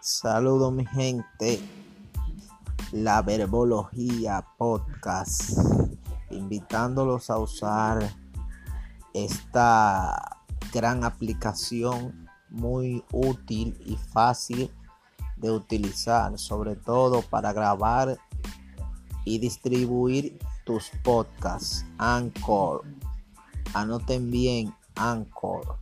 Saludos mi gente, la Verbología Podcast, invitándolos a usar esta gran aplicación muy útil y fácil de utilizar, sobre todo para grabar y distribuir tus podcasts. Anchor. Anoten bien, Anchor.